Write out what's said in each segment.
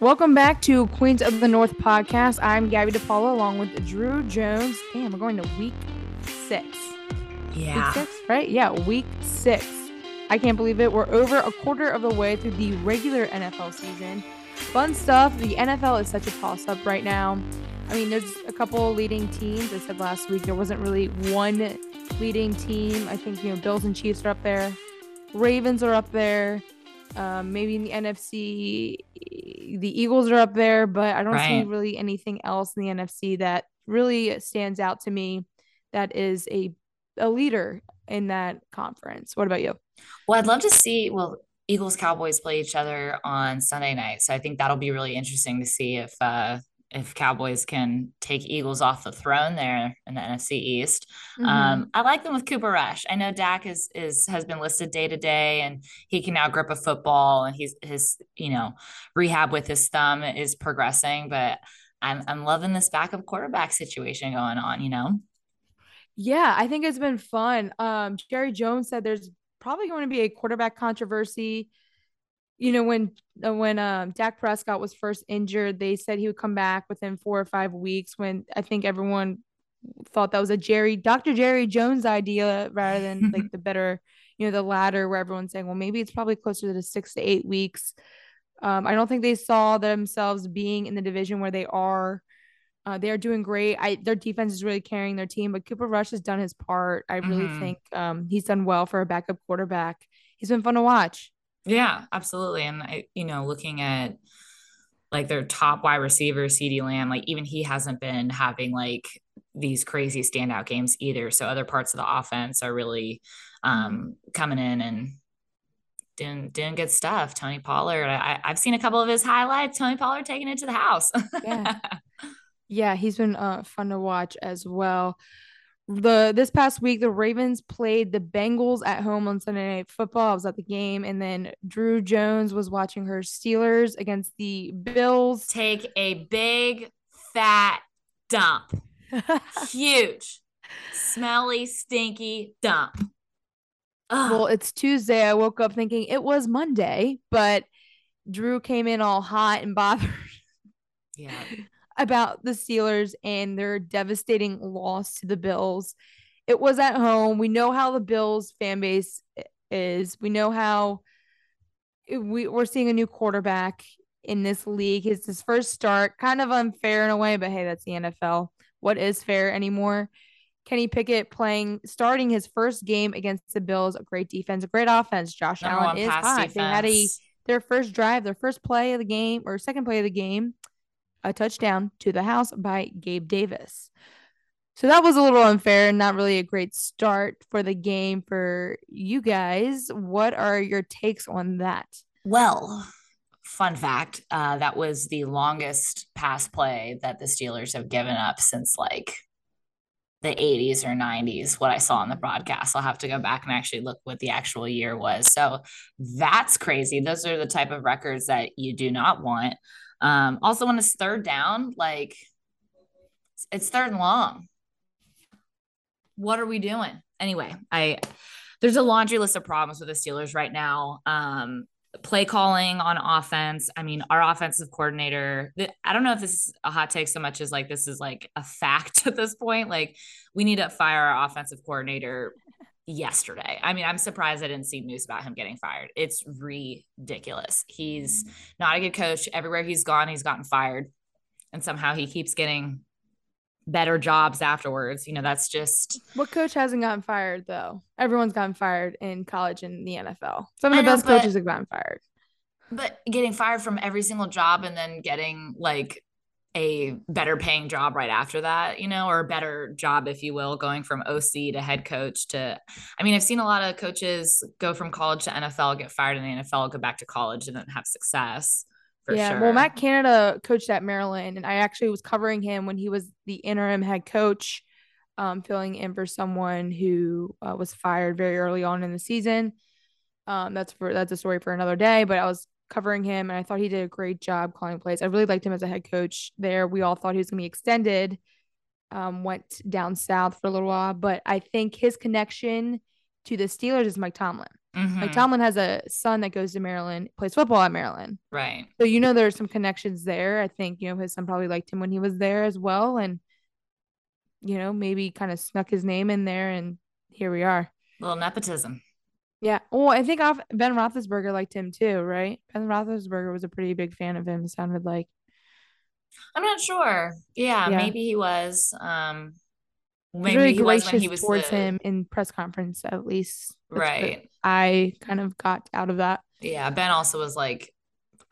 Welcome back to Queens of the North podcast. I'm Gabby DePaula along with Drew Jones. Damn, we're going to week six. Yeah. Week six, right? Yeah, week six. I can't believe it. We're over a quarter of the way through the regular NFL season. Fun stuff. The NFL is such a toss up right now. I mean, there's a couple leading teams. I said last week there wasn't really one leading team. I think, you know, Bills and Chiefs are up there, Ravens are up there. Um, maybe in the NFC, the Eagles are up there, but I don't right. see really anything else in the NFC that really stands out to me that is a a leader in that conference. What about you? Well, I'd love to see. Well, Eagles Cowboys play each other on Sunday night, so I think that'll be really interesting to see if uh, if Cowboys can take Eagles off the throne there in the NFC East. Mm-hmm. Um, I like them with Cooper Rush. I know Dak is is has been listed day to day, and he can now grip a football, and he's his you know rehab with his thumb is progressing. But I'm I'm loving this backup quarterback situation going on. You know. Yeah, I think it's been fun. Um, Jerry Jones said there's probably going to be a quarterback controversy you know when uh, when um Dak Prescott was first injured, they said he would come back within four or five weeks. When I think everyone thought that was a Jerry Dr. Jerry Jones idea rather than like the better, you know, the latter where everyone's saying, well, maybe it's probably closer to six to eight weeks. Um, I don't think they saw themselves being in the division where they are. Uh, they are doing great. I their defense is really carrying their team, but Cooper Rush has done his part. I really mm-hmm. think um, he's done well for a backup quarterback. He's been fun to watch. Yeah, absolutely. And I, you know, looking at like their top wide receiver, CeeDee Lamb, like even he hasn't been having like these crazy standout games either. So other parts of the offense are really um, coming in and doing doing good stuff. Tony Pollard, I, I've seen a couple of his highlights. Tony Pollard taking it to the house. yeah, yeah, he's been uh, fun to watch as well the this past week the Ravens played the Bengals at home on Sunday Night Football. I was at the game, and then Drew Jones was watching her Steelers against the Bills. Take a big fat dump, huge, smelly, stinky dump. Ugh. Well, it's Tuesday. I woke up thinking it was Monday, but Drew came in all hot and bothered. Yeah about the Steelers and their devastating loss to the Bills. It was at home. We know how the Bills fan base is. We know how we, we're seeing a new quarterback in this league. It's his first start, kind of unfair in a way, but hey, that's the NFL. What is fair anymore? Kenny Pickett playing, starting his first game against the Bills, a great defense, a great offense. Josh Allen is hot. Defense. They had a their first drive, their first play of the game or second play of the game a touchdown to the house by Gabe Davis. So that was a little unfair and not really a great start for the game for you guys. What are your takes on that? Well, fun fact uh, that was the longest pass play that the Steelers have given up since like the 80s or 90s what i saw on the broadcast i'll have to go back and actually look what the actual year was so that's crazy those are the type of records that you do not want um, also, when it's third down, like it's third and long. What are we doing? Anyway, I there's a laundry list of problems with the Steelers right now. Um, play calling on offense. I mean, our offensive coordinator, I don't know if this is a hot take so much as like this is like a fact at this point. Like, we need to fire our offensive coordinator yesterday. I mean, I'm surprised I didn't see news about him getting fired. It's ridiculous. He's mm. not a good coach. Everywhere he's gone, he's gotten fired. And somehow he keeps getting better jobs afterwards. You know, that's just what coach hasn't gotten fired though. Everyone's gotten fired in college and the NFL. Some of the know, best but, coaches have gotten fired. But getting fired from every single job and then getting like a better paying job right after that, you know, or a better job, if you will, going from OC to head coach to, I mean, I've seen a lot of coaches go from college to NFL, get fired in the NFL, go back to college and then have success. yeah. Sure. Well, Matt Canada coached at Maryland, and I actually was covering him when he was the interim head coach, um, filling in for someone who uh, was fired very early on in the season. Um, that's for that's a story for another day. But I was covering him, and I thought he did a great job calling plays. I really liked him as a head coach there. We all thought he was going to be extended. Um, went down south for a little while, but I think his connection to the Steelers is Mike Tomlin. Mhm. Mike Tomlin has a son that goes to Maryland, plays football at Maryland. Right. So you know there's some connections there. I think, you know, his son probably liked him when he was there as well. And, you know, maybe kind of snuck his name in there and here we are. little nepotism. Yeah. Well, I think off Ben Roethlisberger liked him too, right? Ben Roethlisberger was a pretty big fan of him, sounded like. I'm not sure. Yeah, Yeah. maybe he was. Um maybe very he was when he was towards the- him in press conference, at least. That's Right. I kind of got out of that. Yeah, Ben also was like,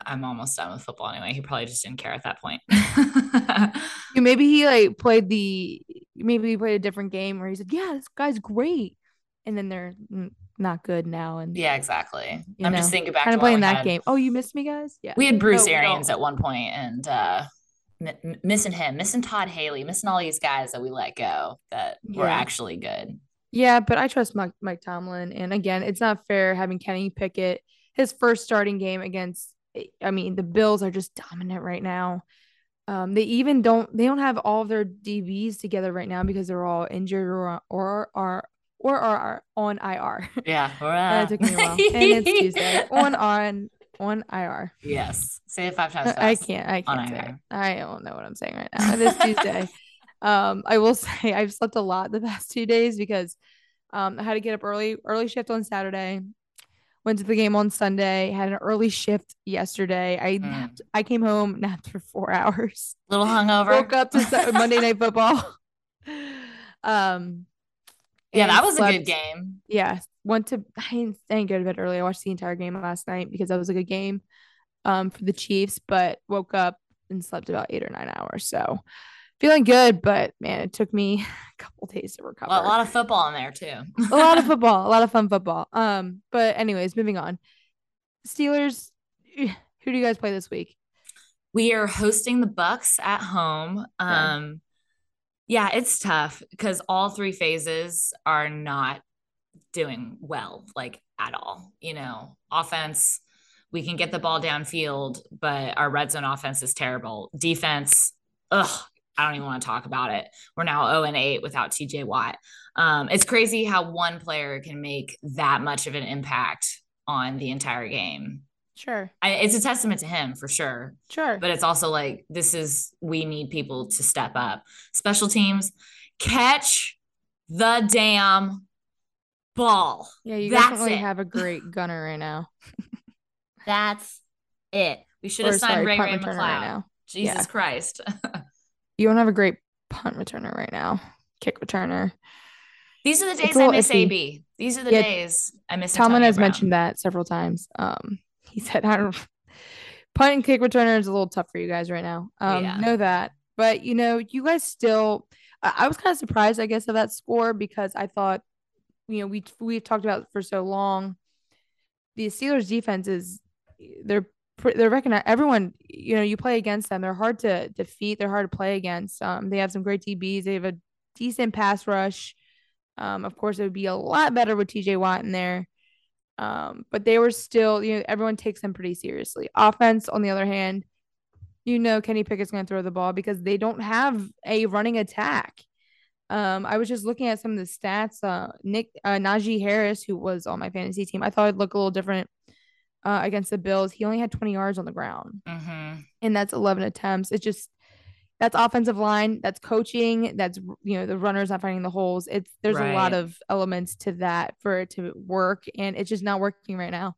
I'm almost done with football anyway. He probably just didn't care at that point. Maybe he like played the maybe he played a different game where he said, "Yeah, this guy's great," and then they're n- not good now. And yeah, exactly. I'm just know, thinking back kind to of playing that had- game. Oh, you missed me, guys. Yeah, We had Bruce No, Arians at one point and uh m- missing him, missing Todd Haley, missing all these guys that we let go that were actually good. Yeah, but I trust Mike, Mike Tomlin. And again, it's not fair having Kenny Pickett his first starting game against. I mean, the Bills are just dominant right now. Um, they even don't they don't have all of their DBs together right now because they're all injured or or are or are on IR. Yeah. that took me a while, and it's Tuesday on on on IR. Yes. Say it five times. Fast. I can't. I can't say. IR. I don't know what I'm saying right now. It is Tuesday. um, I will say I've slept a lot the past two days because um, I had to get up early, early shift on Saturday. Went to the game on Sunday. Had an early shift yesterday. I Mm. napped. I came home, napped for four hours. Little hungover. Woke up to Monday Night Football. um, yeah, that was a good game. yeah, went to I didn't, I didn't go to bed early. I watched the entire game last night because that was a good game um for the Chiefs, but woke up and slept about eight or nine hours. So feeling good, but man, it took me a couple days to recover. Well, a lot of football in there too. a lot of football, a lot of fun football. Um, but anyways, moving on. Steelers, who do you guys play this week? we are hosting the Bucs at home. Um yeah, it's tough because all three phases are not doing well, like at all. You know, offense, we can get the ball downfield, but our red zone offense is terrible. Defense, ugh, I don't even want to talk about it. We're now 0 and 8 without TJ Watt. Um, it's crazy how one player can make that much of an impact on the entire game. Sure, I, it's a testament to him for sure sure. but it's also like this is we need people to step up. Special teams, catch the damn ball. yeah, you that's definitely it. have a great gunner right now. That's it. We should Or have signed sorry, Ray Ray McCloud. right now. Jesus Yeah. Christ. You don't have a great punt returner right now. Kick returner. These are the days I miss iffy. AB. These are the Yeah, days I miss. Tomlin Antonio has Brown. mentioned that several times. Um, he said, "I don't punt and kick returner is a little tough for you guys right now." Um, Yeah. know that, but you know, you guys still. I, I was kind of surprised, I guess, of that score because I thought, you know, we we've talked about for so long. The Steelers' defense is they're they're recognized. Everyone, you know, you play against them. They're hard to defeat. They're hard to play against. Um, they have some great DBs. They have a decent pass rush. Um, of course, it would be a lot better with TJ Watt in there. Um, but they were still, you know, everyone takes them pretty seriously. Offense, on the other hand, you know, Kenny Pickett's going to throw the ball because they don't have a running attack. Um, I was just looking at some of the stats. Uh, Nick uh, Najee Harris, who was on my fantasy team, I thought it'd look a little different uh, against the Bills. He only had 20 yards on the ground, Mhm. and that's 11 attempts. It's just that's offensive line, that's coaching, that's you know the runners not finding the holes. It's there's a lot of elements to that for it to work, and it's just not working right now.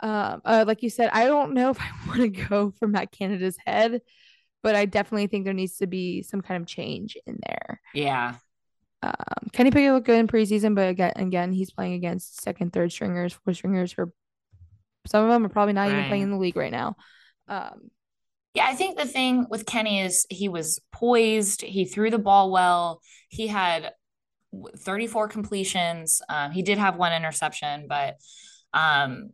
Um, uh, like you said, I don't know if I want to go for Matt Canada's head, but I definitely think there needs to be some kind of change in there. Yeah. Um, Kenny Pickett looked good in preseason, but again, again, he's playing against second, third stringers, fourth stringers. For some of them are probably not even playing in the league right now. Um, Yeah, I think the thing with Kenny is he was poised. He threw the ball well. He had 34 completions. Um, he did have one interception, but um,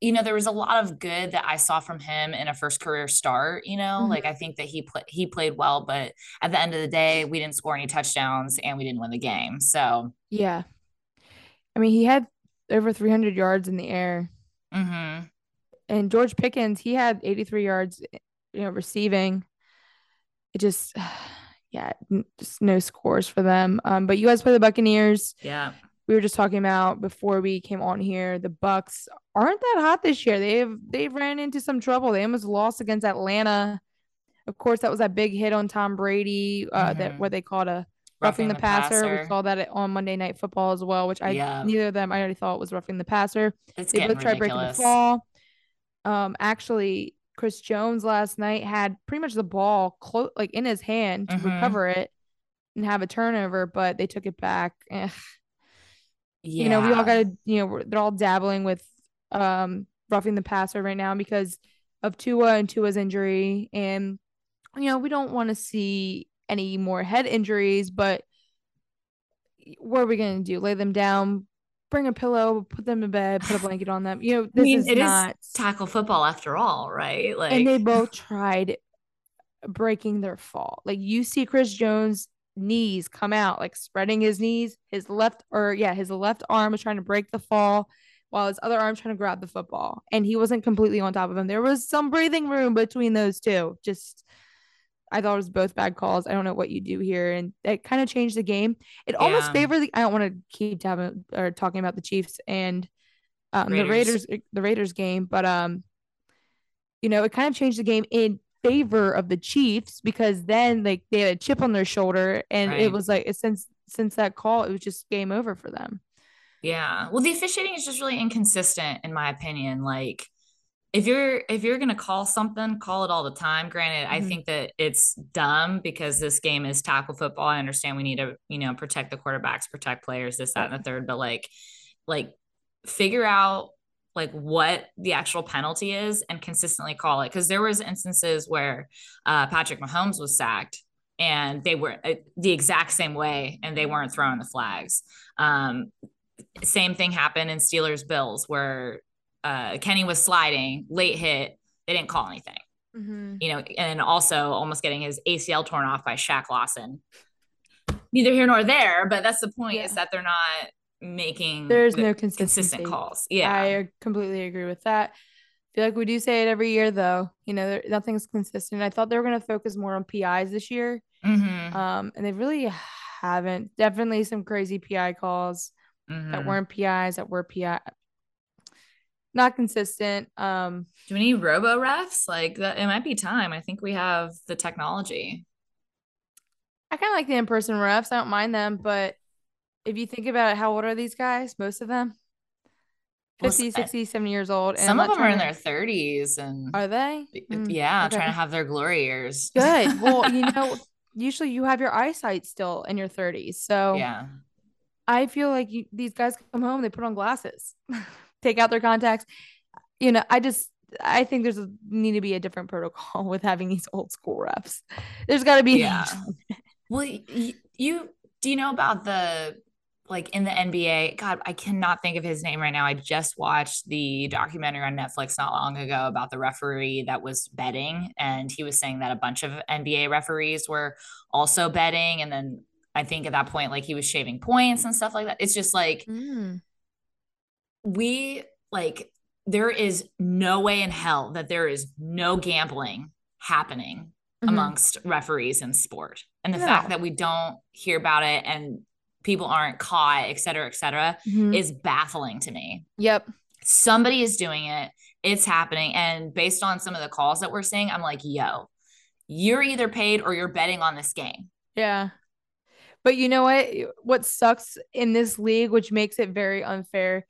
you know there was a lot of good that I saw from him in a first career start. You know, Mhm. like I think that he played he played well, but at the end of the day, we didn't score any touchdowns and we didn't win the game. So, yeah, I mean, he had over 300 yards in the air, mhm. And George Pickens, he had 83 yards, you know, receiving. It just, yeah, just no scores for them. Um, but you guys play the Buccaneers. yeah, we were just talking about before we came on here. The Bucs aren't that hot this year. They've they've ran into some trouble. They almost lost against Atlanta. Of course, that was that big hit on Tom Brady. Uh, mm-hmm. that what they called a roughing, roughing the, the passer. passer. We saw that on Monday Night Football as well, which I yeah. neither of them I already thought was roughing the passer. It's they both tried breaking the fall. Um, actually, Chris Jones last night had pretty much the ball close, like in his hand to mm-hmm. recover it and have a turnover, but they took it back. Yeah. You know, we all got to, you know, they're all dabbling with um roughing the passer right now because of Tua and Tua's injury. And, you know, we don't want to see any more head injuries, but what are we going to do? Lay them down, bring a pillow, put them to bed, put a blanket on them. You know, this I mean, is it not is tackle football after all, right? Like, and they both tried breaking their fall. Like you see Chris Jones knees come out, like spreading his knees. His left or yeah, his left arm was trying to break the fall while his other arm trying to grab the football. And he wasn't completely on top of him. There was some breathing room between those two. Just I thought it was both bad calls. I don't know what you do here. And it kind of changed the game. It yeah. almost favored the I don't want to keep having or talking about the Chiefs and um, Raiders. the Raiders the Raiders game, but um you know, it kind of changed the game in favor of the Chiefs because then like they had a chip on their shoulder and right. it was like since since that call it was just game over for them. Yeah. Well, the officiating is just really inconsistent in my opinion. Like if you're if you're going to call something, call it all the time. Granted, mm-hmm. I think that it's dumb because this game is tackle football. I understand we need to, you know, protect the quarterbacks, protect players, this that and the third, but like like figure out like what the actual penalty is and consistently call it because there was instances where uh, Patrick Mahomes was sacked and they were uh, the exact same way and they weren't throwing the flags. Um, same thing happened in Steelers Bills where uh, Kenny was sliding, late hit, they didn't call anything. Mm-hmm. You know, and also almost getting his ACL torn off by Shaq Lawson. Neither here nor there, but that's the point yeah. is that they're not making there's no consistent calls. Yeah, I completely agree with that. I feel like we do say it every year, though. You know, nothing's consistent. I thought they were going to focus more on PIs this year, mm-hmm. um, and they really haven't. Definitely some crazy PI calls mm-hmm. that weren't PIs that were PI. Not consistent. Um, do we need robo refs? Like that, it might be time. I think we have the technology. I kind of like the in person refs. I don't mind them, but if you think about it, how old are these guys? Most of them 50, well, 60, 70 years old. some of them are in their 30s and are they? Mm, yeah, okay. trying to have their glory years. Good. Well, you know, usually you have your eyesight still in your 30s. So yeah. I feel like you, these guys come home, they put on glasses, take out their contacts. You know, I just I think there's a, need to be a different protocol with having these old school refs. There's got to be. Yeah. well, you, you do you know about the like in the NBA. God, I cannot think of his name right now. I just watched the documentary on Netflix not long ago about the referee that was betting, and he was saying that a bunch of NBA referees were also betting, and then I think at that point, like he was shaving points and stuff like that. It's just like mm. We like there is no way in hell that there is no gambling happening mm-hmm. amongst referees in sport. And the fact that we don't hear about it and people aren't caught, et cetera, et cetera, mm-hmm. is baffling to me. Yep. Somebody is doing it. It's happening. And based on some of the calls that we're seeing, I'm like, yo, you're either paid or you're betting on this game. Yeah. But you know what? What sucks in this league, which makes it very unfair,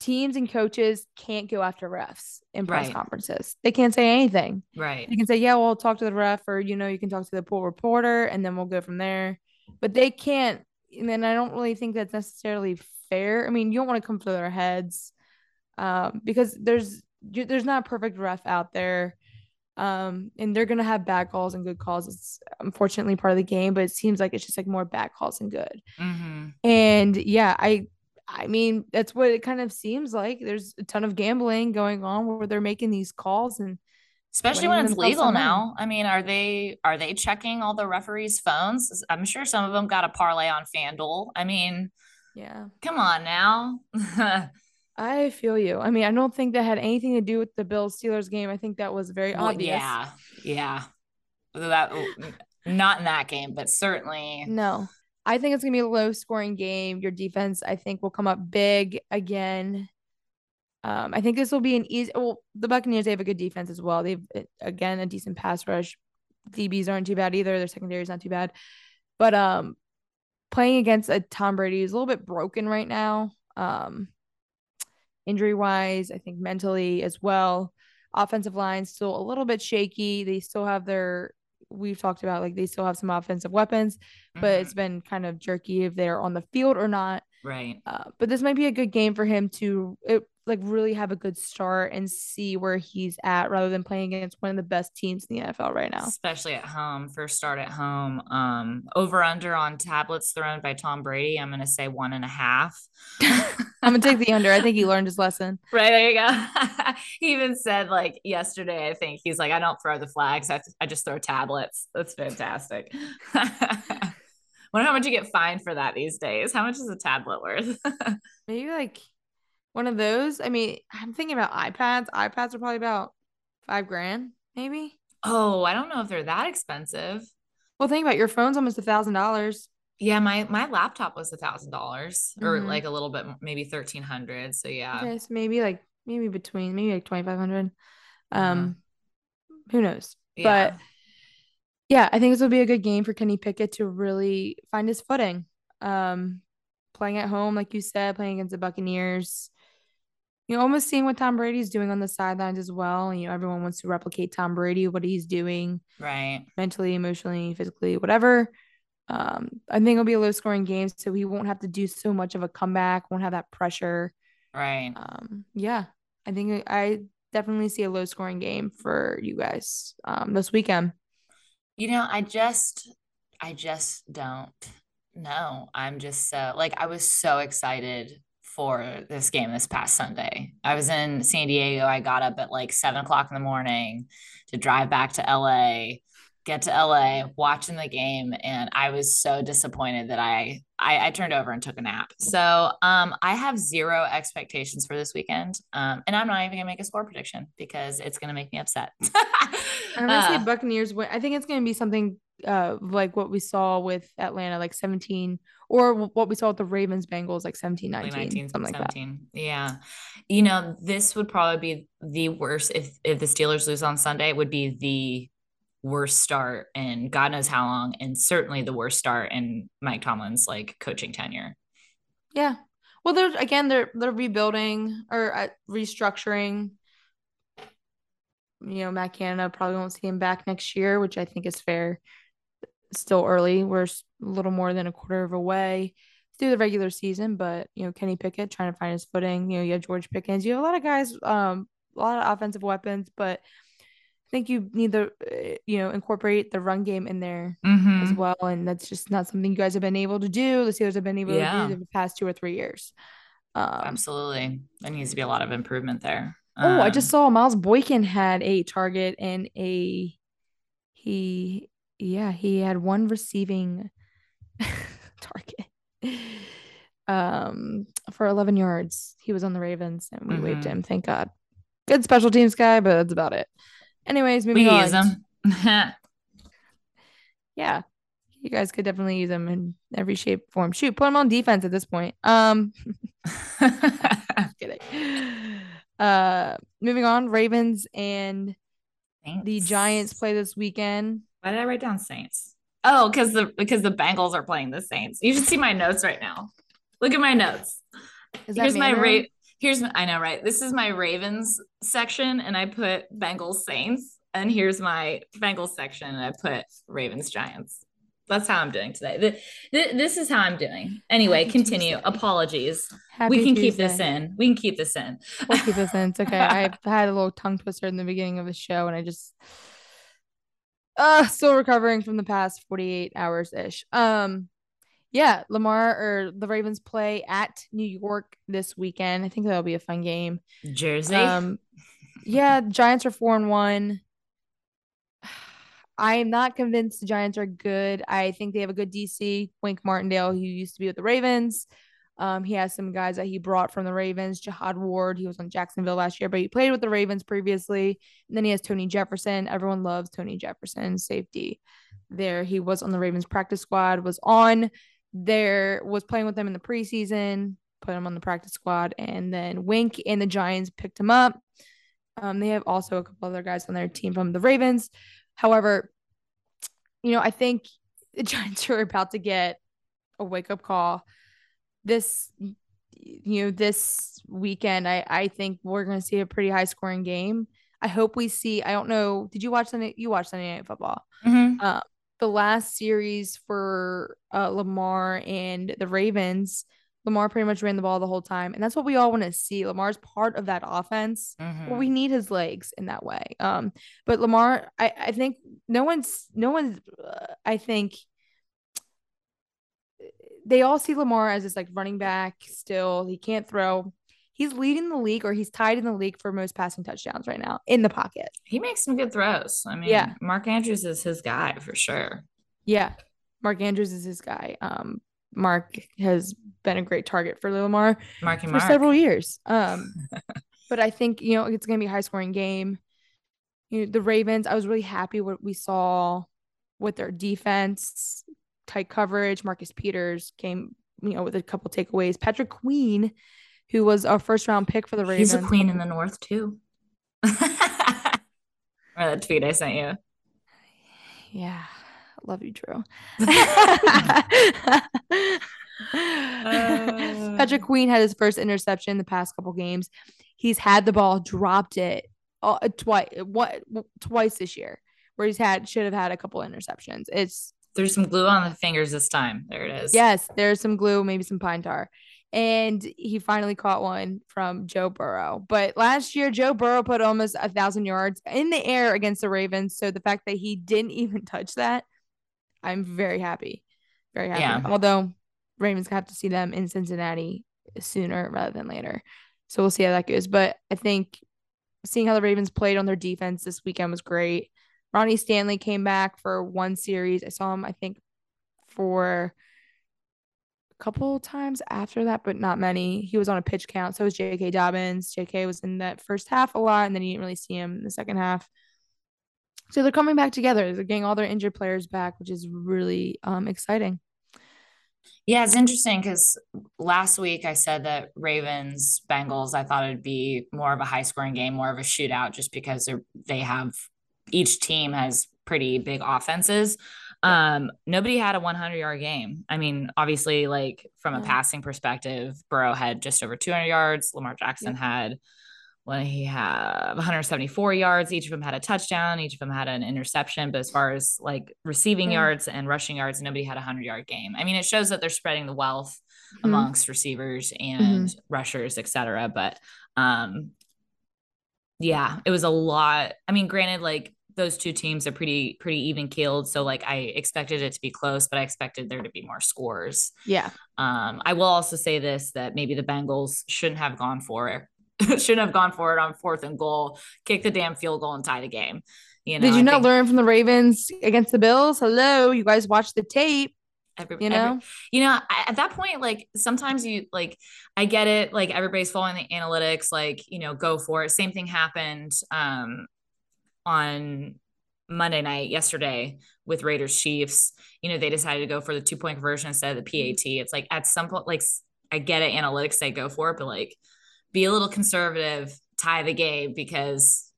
teams and coaches can't go after refs in press right. conferences. They can't say anything. Right. You can say, yeah, well, talk to the ref, or you know, you can talk to the pool reporter, and then we'll go from there. But they can't and then I don't really think that's necessarily fair. I mean, you don't want to come to their heads um, because there's there's not a perfect ref out there. Um, and they're gonna have bad calls and good calls. It's unfortunately part of the game, but it seems like it's just like more bad calls than good. Mm-hmm. And yeah, I I mean that's what it kind of seems like. There's a ton of gambling going on where they're making these calls and especially when it's legal now. I mean are they are they checking all the referees phones? I'm sure some of them got a parlay on fanduel. I mean yeah. come on now. I feel you. I mean i don't think that had anything to do with the bill steelers game. I think that was very well, obvious. yeah yeah. That not in that game but certainly no I think it's gonna be a low scoring game. Your defense, I think, will come up big again. Um, I think this will be an easy. Well, the Buccaneers they have a good defense as well. They've again a decent pass rush. DBs aren't too bad either. Their secondary is not too bad, but um, playing against a Tom Brady is a little bit broken right now. Um, injury wise, I think mentally as well. Offensive line still a little bit shaky. They still have their we've talked about like they still have some offensive weapons, but mm-hmm. it's been kind of jerky if they're on the field or not. Right. Uh, but this might be a good game for him to it, like really have a good start and see where he's at rather than playing against one of the best teams in the NFL right now. Especially at home, first start at home. Um, over under on tablets thrown by Tom Brady. I'm gonna say one and a half. I'm gonna take the under. I think he learned his lesson. Right there you go. he even said like yesterday. I think he's like, I don't throw the flags. I, I just throw tablets. That's fantastic. Wonder how much you get fined for that these days. How much is a tablet worth? Maybe like one of those. I mean, I'm thinking about iPads. iPads are probably about five grand, maybe. Oh, I don't know if they're that expensive. Well, think about it. your phone's almost a thousand dollars. Yeah, my my laptop was a thousand dollars, or mm-hmm. like a little bit, maybe thirteen hundred. So yeah, okay, so maybe like maybe between maybe like twenty five hundred. Um, who knows? Yeah. But yeah, I think this will be a good game for Kenny Pickett to really find his footing. Um, playing at home, like you said, playing against the Buccaneers you know, almost seeing what Tom Brady's doing on the sidelines as well. You know, everyone wants to replicate Tom Brady, what he's doing, right? Mentally, emotionally, physically, whatever. Um, I think it'll be a low scoring game, so he won't have to do so much of a comeback, won't have that pressure. Right. Um, yeah, I think I definitely see a low scoring game for you guys um this weekend. You know, I just I just don't know. I'm just so like I was so excited for this game this past Sunday. I was in San Diego. I got up at like seven o'clock in the morning to drive back to LA, get to LA, watching the game, and I was so disappointed that I I, I turned over and took a nap. So um, I have zero expectations for this weekend, um, and I'm not even gonna make a score prediction because it's gonna make me upset. I'm gonna say uh, Buccaneers win. I think it's gonna be something uh like what we saw with Atlanta, like 17, or what we saw with the Ravens Bengals, like 17, 19, 19 something 17. like that. Yeah. You know, this would probably be the worst if if the Steelers lose on Sunday, it would be the worst start in God knows how long, and certainly the worst start in Mike Tomlin's like coaching tenure. Yeah. Well, they're again, they're they're rebuilding or uh, restructuring you know, Matt Canada probably won't see him back next year, which I think is fair still early. We're a little more than a quarter of a way through the regular season, but you know, Kenny Pickett trying to find his footing. You know, you have George Pickens. You have a lot of guys, um, a lot of offensive weapons, but I think you need to, uh, you know, incorporate the run game in there mm-hmm. as well. And that's just not something you guys have been able to do. The Steelers have been able yeah. to do the past two or three years. Um, Absolutely. There needs to be a lot of improvement there. Oh, um, I just saw Miles Boykin had a target and a he yeah, he had one receiving target um for 11 yards. He was on the Ravens and we mm-hmm. waived him. Thank God. Good special teams guy, but that's about it. Anyways, moving we on. use him. yeah. You guys could definitely use him in every shape, form. Shoot, put him on defense at this point. Um kidding. Uh moving on, Ravens and Thanks. the Giants play this weekend. Why did I write down Saints? Oh, because the because the Bengals are playing the Saints. You should see my notes right now. Look at my notes. Is here's my rate. Here's my, I know right. This is my Ravens section, and I put Bengals Saints. And here's my Bengals section, and I put Ravens Giants. That's how I'm doing today. The, the, this is how I'm doing. Anyway, Happy continue. Tuesday. Apologies. Happy we can Tuesday. keep this in. We can keep this in. We'll keep this in. It's okay. I had a little tongue twister in the beginning of the show, and I just uh still recovering from the past 48 hours ish. Um yeah, Lamar or the Ravens play at New York this weekend. I think that'll be a fun game. Jersey. Um yeah, Giants are 4 and 1. I am not convinced the Giants are good. I think they have a good DC, Wink Martindale, who used to be with the Ravens. Um, he has some guys that he brought from the Ravens. Jihad Ward, he was on Jacksonville last year, but he played with the Ravens previously. And then he has Tony Jefferson. Everyone loves Tony Jefferson, safety. There, he was on the Ravens practice squad, was on there was playing with them in the preseason, put him on the practice squad, and then Wink and the Giants picked him up. Um, they have also a couple other guys on their team from the Ravens. However, you know, I think the Giants are about to get a wake up call. This, you know, this weekend, I I think we're going to see a pretty high scoring game. I hope we see. I don't know. Did you watch Sunday? You watched Sunday Night Football. Mhm. Uh, the last series for uh, Lamar and the Ravens, Lamar pretty much ran the ball the whole time, and that's what we all want to see. Lamar's part of that offense. Mhm. Well, we need his legs in that way. Um, but Lamar, I I think no one's no one's. Uh, I think they all see Lamar as this like running back. Still, he can't throw. He's leading the league, or he's tied in the league for most passing touchdowns right now in the pocket. He makes some good throws. I mean, Yeah. Mark Andrews is his guy for sure. Yeah, Mark Andrews is his guy. Um, Mark has been a great target for Lamar Marky for Mark. several years. Um, but I think you know it's gonna be a high scoring game. You know, the Ravens. I was really happy what we saw with their defense, tight coverage. Marcus Peters came, you know, with a couple takeaways. Patrick Queen, who was our first round pick for the Ravens. He's a queen in the north too. Remember that tweet I sent you? Yeah, love you, Drew. Uh. Patrick Queen had his first interception the past couple games. He's had the ball, dropped it uh, twice, what twice this year, where he's had should have had a couple interceptions. It's There's some glue on the fingers this time. There it is. yes, there's some glue, maybe some pine tar, and he finally caught one from Joe Burrow. But last year, Joe Burrow put almost a thousand yards in the air against the Ravens. So the fact that he didn't even touch that, I'm very happy, very happy. Yeah. Although Ravens have to see them in Cincinnati sooner rather than later. So we'll see how that goes. But I think seeing how the Ravens played on their defense this weekend was great. Ronnie Stanley came back for one series. I saw him, I think, for a couple times after that, but not many. He was on a pitch count. So was J.K. Dobbins. J.K. was in that first half a lot, and then you didn't really see him in the second half. So they're coming back together. They're getting all their injured players back, which is really um, exciting. Yeah, it's interesting because last week I said that Ravens Bengals, I thought it'd be more of a high scoring game, more of a shootout, just because they're, they have each team has pretty big offenses. Um, nobody had a 100 yard game. I mean, obviously, like from a Yeah. passing perspective, Burrow had just over 200 yards. Lamar Jackson had when he had 174 yards. Each of them had a touchdown. Each of them had an interception. But as far as like receiving Yeah. yards and rushing yards, nobody had a 100 yard game. I mean, it shows that they're spreading the wealth Mhm. amongst receivers and rushers, et cetera. But um, yeah, it was a lot. I mean, granted, like those two teams are pretty pretty even keeled, so like I expected it to be close, but I expected there to be more scores. Yeah. Um, I will also say this that maybe the Bengals shouldn't have gone for it. shouldn't have gone for it on fourth and goal, kick the damn field goal and tie the game. You know, Did you I not think learn from the Ravens against the Bills? Hello, you guys watched the tape, every- you every- know? you know I- at that point like sometimes you like i get it like everybody's following the analytics like you know go for it same thing happened um on monday night yesterday with raiders chiefs you know they decided to go for the two point conversion instead of the mm-hmm. pat it's like at some point like I get it analytics they go for it but like be a little conservative tie the game because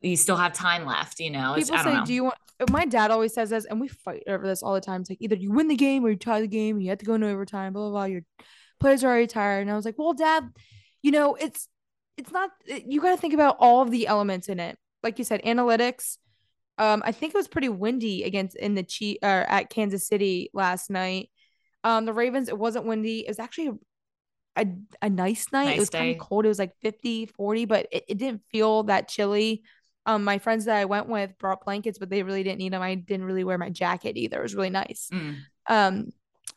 you still have time left you know People I don't say, know. "Do you want?" My dad always says this, and we fight over this all the time. It's like either you win the game or you tie the game. And you have to go into overtime. Blah blah blah. Your players are already tired, and I was like, "Well, Dad, you know, it's it's not. You got to think about all of the elements in it. Like you said, analytics. Um, I think it was pretty windy against in the Chief or at Kansas City last night. Um, the Ravens. It wasn't windy. It was actually a a nice night. Nice it was kind of cold. It was like 50, 40, but it, it didn't feel that chilly. Um, my friends that I went with brought blankets, but they really didn't need them. I didn't really wear my jacket either. It was really nice. Mm. Um,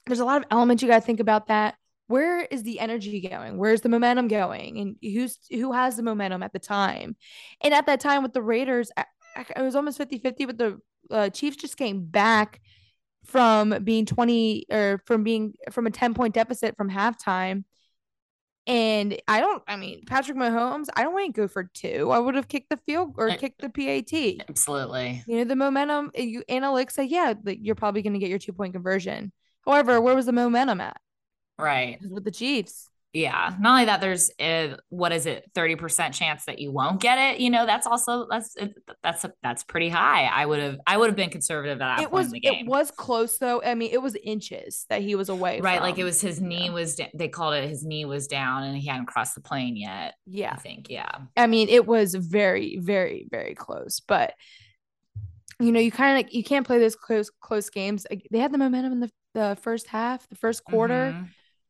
there's a lot of elements you got to think about that. Where is the energy going? Where's the momentum going? And who's who has the momentum at the time? And at that time with the Raiders, I, I, it was almost 50-50, but the uh, Chiefs just came back from being 20 or from being from a 10 point deficit from halftime. And I don't, I mean, Patrick Mahomes, I don't want to go for two. I would have kicked the field or kicked the PAT. absolutely You know, the momentum, you analytics say, yeah, like you're probably going to get your two point conversion. However, where was the momentum at? Right. With the Chiefs. Yeah. Not only that, there's a, what is it, 30% chance that you won't get it. You know, that's also, that's, that's, a, that's pretty high. I would have, I would have been conservative at that it point was, in the game. It was close though. I mean, it was inches that he was away. Right. From. Like it was his knee yeah. was, they called it his knee was down and he hadn't crossed the plane yet. Yeah. I think. Yeah. I mean, it was very, very, very close, but you know, you kind of, you can't play those close, close games. They had the momentum in the, the first half, the first quarter. Mm-hmm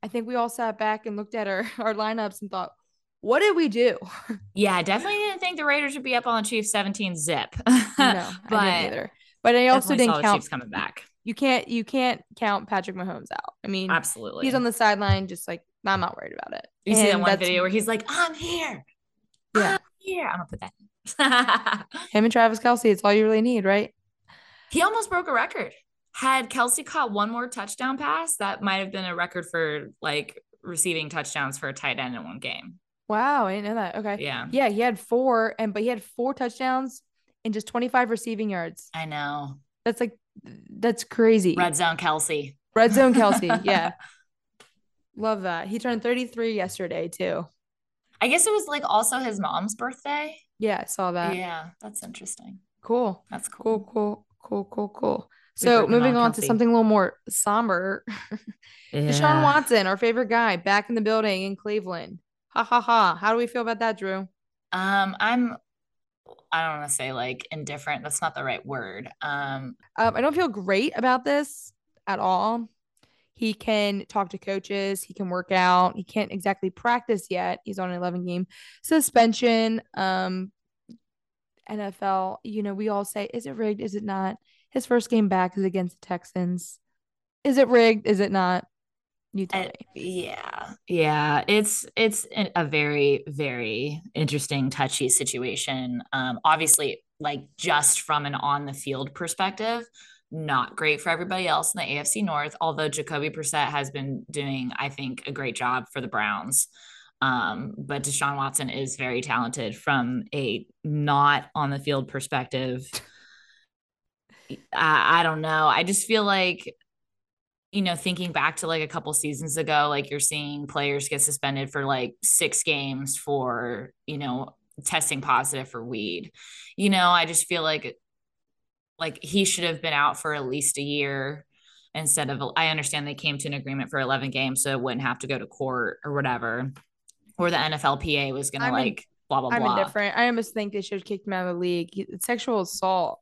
I think we all sat back and looked at our, our lineups and thought, what did we do? Yeah, definitely didn't think the Raiders would be up on the Chiefs 17 zip. no, but I didn't either. But I also didn't count Chiefs coming back. You can't you can't count Patrick Mahomes out. I mean, absolutely. He's on the sideline, just like I'm not worried about it. You and see that one video where he's like, "I'm here, yeah, I'm here." I'm gonna put that. Him and Travis Kelce, it's all you really need, right? He almost broke a record had Kelce caught one more touchdown pass, that might have been a record for like receiving touchdowns for a tight end in one game. Wow, I didn't know that. Okay. Yeah. Yeah, he had four, and but he had four touchdowns and just 25 receiving yards. I know. That's like that's crazy. Red zone Kelce. Red zone Kelce. yeah. Love that. He turned 33 yesterday too. I guess it was like also his mom's birthday. Yeah, I saw that. Yeah, that's interesting. Cool. That's cool. Cool, cool, cool, cool, cool. So moving on, to something a little more somber. yeah. Deshaun Watson, our favorite guy, back in the building in Cleveland. Ha ha ha. How do we feel about that, Drew? Um, I'm I don't want to say like indifferent. That's not the right word. Um, um, I don't feel great about this at all. He can talk to coaches. He can work out. He can't exactly practice yet. He's on an 11 game suspension. Um, NFL, you know, we all say, is it rigged? Is it not? His first game back is against the Texans. Is it rigged? Is it not? You tell uh, me. Yeah, yeah. It's it's a very very interesting, touchy situation. Um, obviously, like just from an on the field perspective, not great for everybody else in the AFC North. Although Jacoby Brissett has been doing, I think, a great job for the Browns. Um, but Deshaun Watson is very talented from a not on the field perspective. I, I don't know. I just feel like you know, thinking back to like a couple seasons ago, like you're seeing players get suspended for like six games for, you know, testing positive for weed. You know, I just feel like like he should have been out for at least a year instead of I understand they came to an agreement for 11 games so it wouldn't have to go to court or whatever. Or the NFLPA was going to like blah blah I'm blah. I'm indifferent. I almost think they should have kicked him out of the league. It's sexual assault.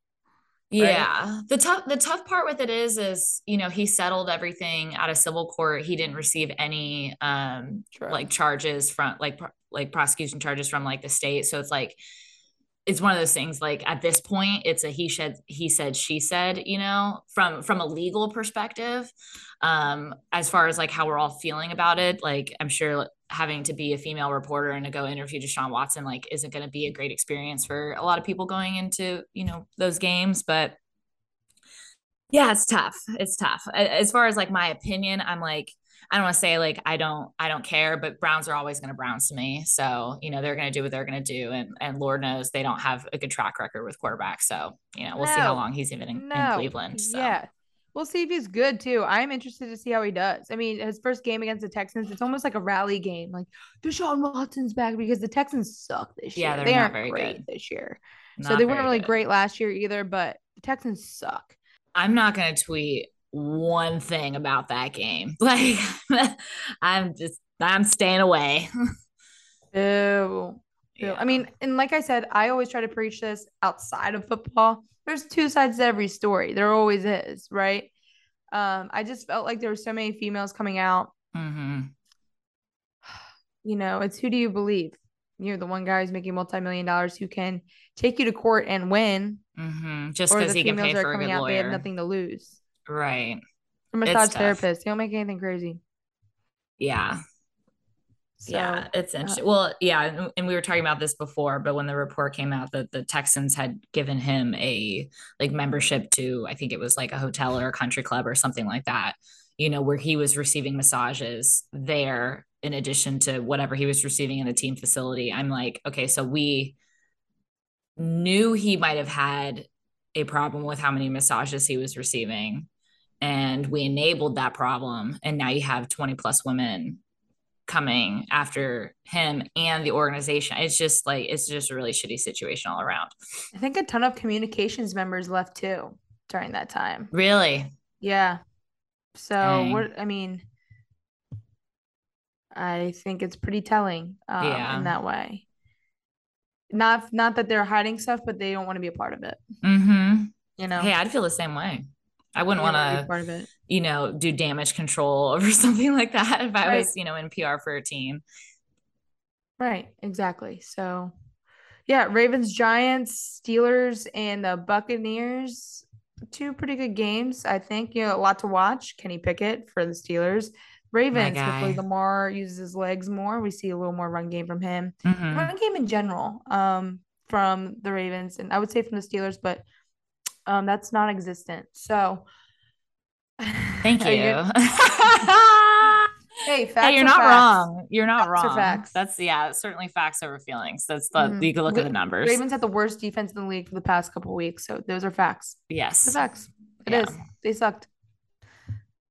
Yeah. Right? The tough the tough part with it is is, you know, he settled everything out of civil court. He didn't receive any um True. like charges from like like prosecution charges from like the state. So it's like it's one of those things like at this point it's a he said he said she said you know from from a legal perspective um as far as like how we're all feeling about it like i'm sure having to be a female reporter and to go interview Deshaun Watson like isn't going to be a great experience for a lot of people going into you know those games but yeah it's tough it's tough as far as like my opinion i'm like I don't want to say like I don't I don't care, but Browns are always going to Browns to me. So you know they're going to do what they're going to do, and and Lord knows they don't have a good track record with quarterbacks. So you know we'll no, see how long he's even in, no. in Cleveland. So. Yeah, we'll see if he's good too. I'm interested to see how he does. I mean, his first game against the Texans, it's almost like a rally game. Like Deshaun Watson's back because the Texans suck this year. Yeah, they aren't very great good. this year. Not so they weren't really good. great last year either, but the Texans suck. I'm not going to tweet one thing about that game. Like I'm just I'm staying away. Ew. Yeah. I mean, and like I said, I always try to preach this outside of football. There's two sides to every story. There always is, right? Um, I just felt like there were so many females coming out. Mm-hmm. You know, it's who do you believe? You're the one guy who's making multi-million dollars who can take you to court and win. Mm-hmm. Just because he can pay for a good out, lawyer. They have nothing to lose. Right. A massage therapist. He don't make anything crazy. Yeah. So, yeah, it's uh, interesting. Uh, well, yeah, and we were talking about this before, but when the report came out that the Texans had given him a like membership to, I think it was like a hotel or a country club or something like that, you know, where he was receiving massages there in addition to whatever he was receiving in the team facility. I'm like, okay, so we knew he might have had a problem with how many massages he was receiving and we enabled that problem and now you have 20 plus women coming after him and the organization it's just like it's just a really shitty situation all around I think a ton of communications members left too during that time. really Yeah. So Dang. what I mean, I think it's pretty telling um, Yeah. in that way. Not not that they're hiding stuff, but they don't want to be a part of it. mm-hmm You know, hey i'd feel the same way i wouldn't want be part of it. you know do damage control over something like that if i Right. was you know in pr for a team Right, exactly. So, yeah, Ravens, Giants, Steelers, and the Buccaneers. Two pretty good games, I think. You know, a lot to watch. Kenny Pickett for the Steelers. Ravens, hopefully. Lamar uses his legs more. We see a little more run game from him. Mhm. Run game in general, um, from the Ravens, and I would say from the Steelers, but um, that's non-existent. So, thank you? Hey, facts hey, you're not facts. wrong. You're not Facts wrong. facts. That's yeah, certainly facts over feelings. That's the Mhm. you can look at the numbers. Ravens had the worst defense in the league for the past couple of weeks, so those are facts. yes The facts. It Yeah. is. They sucked.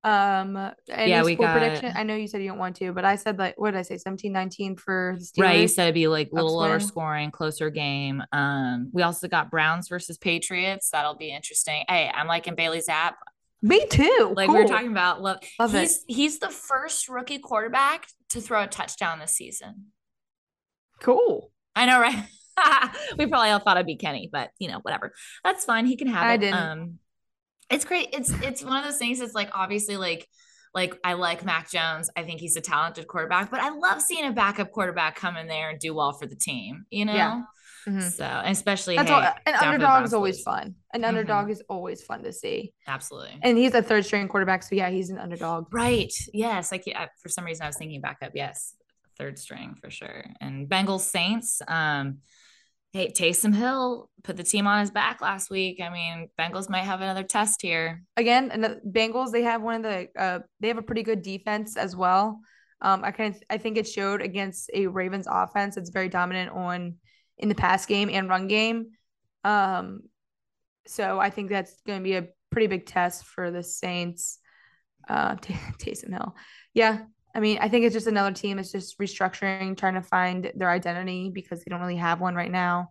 Um, any Yeah, we score got- prediction? I know you said you don't want to, but I said like, what did I say? 17 19 for the Steelers. Right, you said it'd be like a little lower scoring, closer game. Um, we also got Browns versus Patriots. That'll be interesting. Hey, I'm liking Bailey Zappe. Me too. Like we were Cool. talking about, love, Love it. he's he's the first rookie quarterback to throw a touchdown this season. Cool. I know, right? we probably all thought it'd be Kenny, but you know, whatever. That's fine. He can have I it. didn't. Um, it's great. It's it's one of those things. It's like obviously like like I like Mac Jones. I think he's a talented quarterback, but I love seeing a backup quarterback come in there and do well for the team. You know. Yeah. Mhm. So especially That's hey, all. An down for the underdog is always fun. An underdog is always fun to see. Absolutely. And he's a third string quarterback, so yeah, he's an underdog. Right. Yes. Like for some reason I was thinking backup. Yes. Third string for sure. And Bengals Saints. Um, hey, Taysom Hill put the team on his back last week. I mean, Bengals might have another test here. again, and the Bengals they have one of the uh they have a pretty good defense as well. Um, I kind of I think it showed against a Ravens offense that's very dominant on in the pass game and run game. Um, so I think that's going to be a pretty big test for the Saints. Uh, Taysom Hill, yeah. I mean, I think it's just another team. It's just restructuring, trying to find their identity because they don't really have one right now.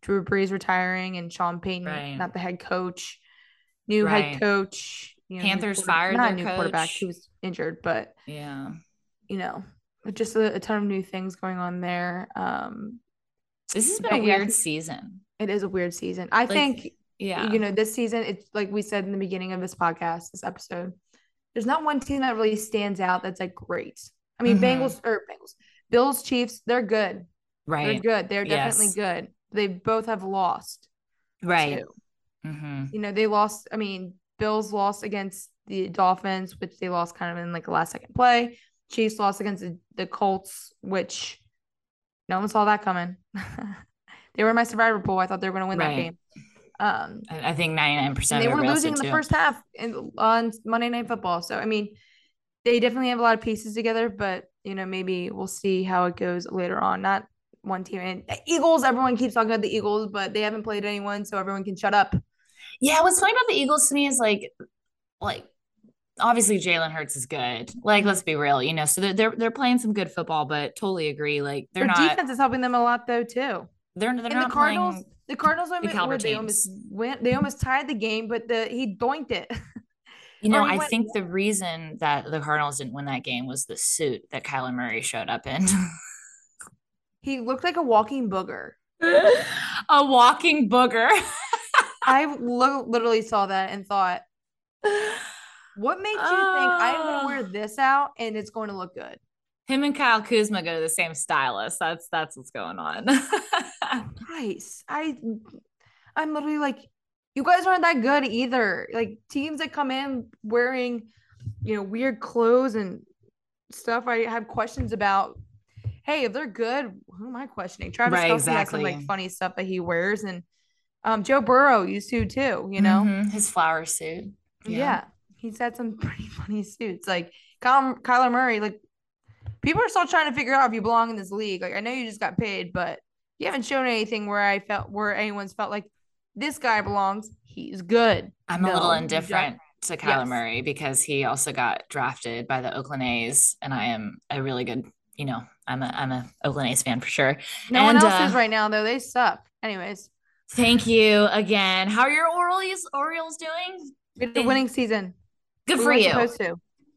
Drew Brees retiring and Sean Payton, Right. not the head coach new Right. head coach. You know, Panthers fired not a new quarterback. coach. He was injured, but Yeah. you know, just a, a ton of new things going on there. Um, This has been a yeah. weird season. it is a weird season. I Like, think Yeah. you know this season. It's like we said in the beginning of this podcast, this episode. There's not one team that really stands out that's like great. I mean, Mhm. Bengals or Bengals, Bills, Chiefs, they're good. Right. They're good. They're definitely Yes. good. They both have lost. Right. too. hmm you know, they lost. I mean, Bills lost against the Dolphins, which they lost kind of in like a last second play. Chiefs lost against the, the Colts, which no one saw that coming. they were my survivor pool. I thought they were going to win that game. Um, I think 99% and they were losing in the first half in, on Monday Night Football. So, I mean, they definitely have a lot of pieces together, but, you know, maybe we'll see how it goes later on. Not one team. And Eagles, everyone keeps talking about the Eagles, but they haven't played anyone, so everyone can shut up. Yeah, what's funny about the Eagles to me is like, like obviously Jalen Hurts is good. Like, let's be real, you know. So they're they're, they're playing some good football, but totally agree. Like they're Their not defense is helping them a lot, though, too. They're they're and not the Cardinals, playing. the Cardinals, almost, caliber where they almost went, they almost tied the game, but the he doinked it. You know, I went- think the reason that the Cardinals didn't win that game was the suit that Kyler Murray showed up in. he looked like a walking booger. a walking booger. I lo- literally saw that and thought, what made you think I'm going to wear Ah. this out and it's going to look good? Him and Kyle Kuzma go to the same stylist. That's that's what's going on. Nice. I, I'm literally like, you guys aren't that good either. Like teams that come in wearing, you know, weird clothes and stuff. I have questions about. Hey, if they're good, who am I questioning? Travis Right, Kelce has some like funny stuff that he wears, and um, Joe Burrow used to too. You know, Mhm, his flower suit. yeah. he's had some pretty funny suits. Like Kyle, Kyler Murray, like people are still trying to figure out if you belong in this league. Like I know you just got paid, but you haven't shown anything where I felt where anyone's felt like this guy belongs. He's good. I'm a little indifferent to Kyler Yes. Murray because he also got drafted by the Oakland A's, and I am a really good, you know, I'm a I'm a Oakland A's fan for sure. No one And, else is uh, right now though. They suck. Anyways, Thank you again. How are your Orioles Orioles doing? a winning season. Good We for you.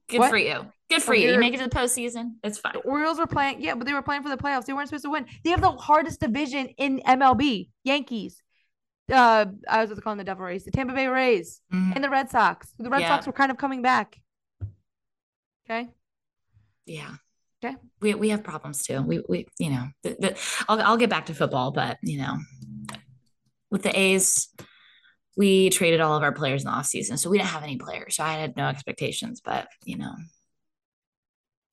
Good What? for you. Good for Oh, you. You make it to the postseason. It's fine. The Orioles were playing, yeah, but they were playing for the playoffs. They weren't supposed to win. They have the hardest division in MLB. Yankees. Uh, I was just calling the Devil Rays, the Tampa Bay Rays, Mhm. and the Red Sox. The Red Yeah. Sox were kind of coming back. Okay. Yeah. Okay. We we have problems too. We we you know the, the, I'll I'll get back to football, but you know with the A's, we traded all of our players in the offseason, so we didn't have any players. So I had no expectations, but you know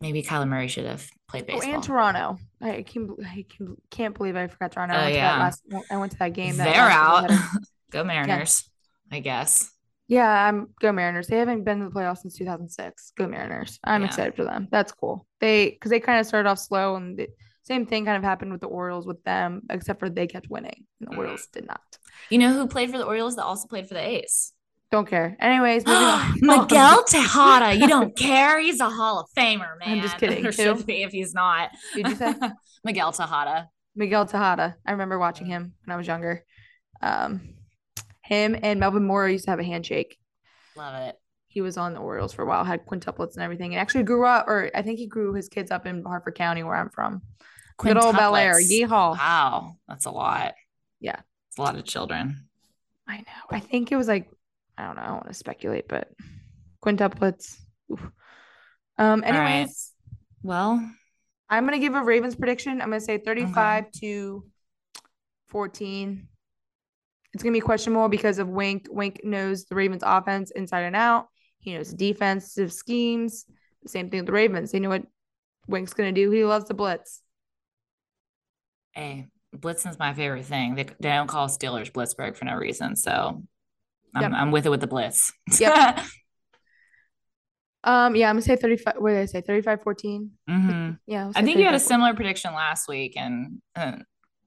maybe Kyler Murray should have played baseball. Oh, and Toronto. I can't, I can- can't believe I forgot Toronto. I Oh, went to yeah. that last. I went to that game. That They're out. Go Mariners, I guess. Yeah, I'm go Mariners. They haven't been to the playoffs since 2006. Go Mariners. I'm Yeah. excited for them. That's cool. They because they kind of started off slow and the same thing kind of happened with the Orioles with them, except for they kept winning and the Mm. Orioles did not. You know who played for the Orioles that also played for the A's? Don't care. Anyways, moving on. Miguel Tejada. You don't care. He's a Hall of Famer, man. I'm just kidding, too. should be if he's not. Did you say Miguel Tejada? Miguel Tejada? I remember watching him when I was younger. Um, him and Melvin Mora used to have a handshake. Love it. He was on the Orioles for a while, had quintuplets and everything, and actually grew up, or I think he grew his kids up in Harford County, where I'm from. Good old Bel Air. Yeehaw. Wow, that's a lot. Yeah. It's a lot of children. I know. I think it was like I don't know. I don't want to speculate, but quintuplets. Oof. Um. All right. Anyways, Well, I'm gonna give a Ravens prediction. I'm gonna say 35 to 14. It's gonna be questionable because of Wink. Wink knows the Ravens offense inside and out. He knows defensive schemes. The same thing with the Ravens. They know what Wink's gonna do. He loves the blitz. hey, Blitzen's my favorite thing. They, they don't call Steelers Blitzburg for no reason. So I'm, Yep. I'm with it with the Blitz. Yep. Um. Yeah. I'm gonna say 35. What did I say? 35 14. Mhm. Yeah. I think you had a similar prediction last week, and uh,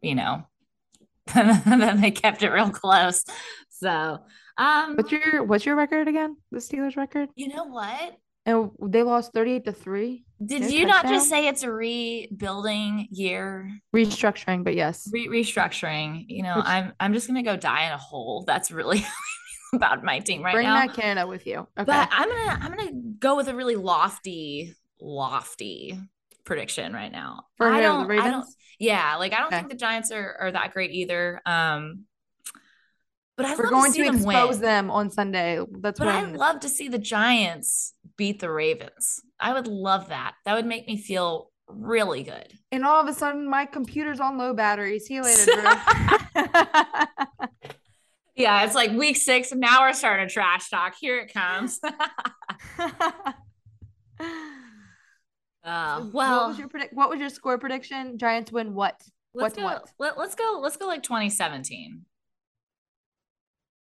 you know, then they kept it real close. So, um, What's your What's your record again? The Steelers record? you know what? And they lost 38 to three. Did No you not just say it's a rebuilding year, Restructuring, but yes. Re- restructuring? You know, Which- I'm I'm just gonna go die in a hole. That's really about my team right now. Bring that Canada with you. Okay. But I'm gonna I'm gonna go with a really lofty, lofty prediction right now. For I don't, The I don't, Ravens? yeah, like I don't Okay. think the Giants are, are that great either. Um, but I'd We're love going to to them expose win. them on Sunday. That's But I'd love to see the Giants beat the Ravens. I would love that. That would make me feel really good. and all of a sudden my computer's on low battery. See you later, Drew. Yeah, it's like week six, and now we're starting to trash talk. Here it comes. Uh, what well, was your predict what was your score prediction? Giants win what? let's what go. what? Let, let's go. Let's go like 2017.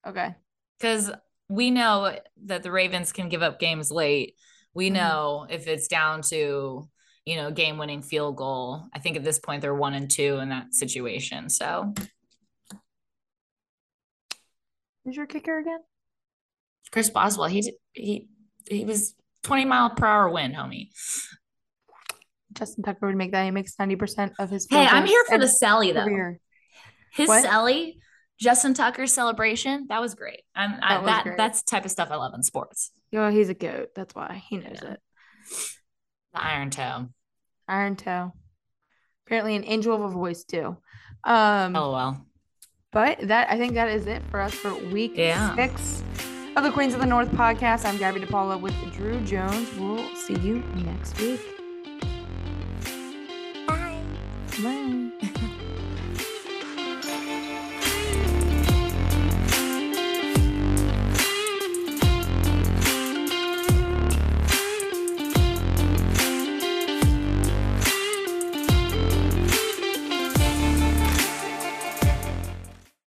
Okay. because we know that the Ravens can give up games late. We Mhm. know if it's down to you know game winning field goal. I think at this point they're one and two in that situation. So Who's your kicker again? Chris Boswell, he he he was 20 mile per hour wind, homie. Justin Tucker would make that. He makes 90% of his Hey, I'm here for the Sally though. career. His What? Sally, Justin Tucker's celebration, that was great. I'm I, That was that great. that's the type of stuff I love in sports. Yo, he's a goat. That's why he knows Yeah. it. The Iron Toe. Iron toe. Apparently an angel of a voice too. Um Oh well. But that I think that is it for us for week Yeah. six of the Queens of the North podcast. I'm Gabby DePaula with Drew Jones. We'll see you next week. Bye. Bye.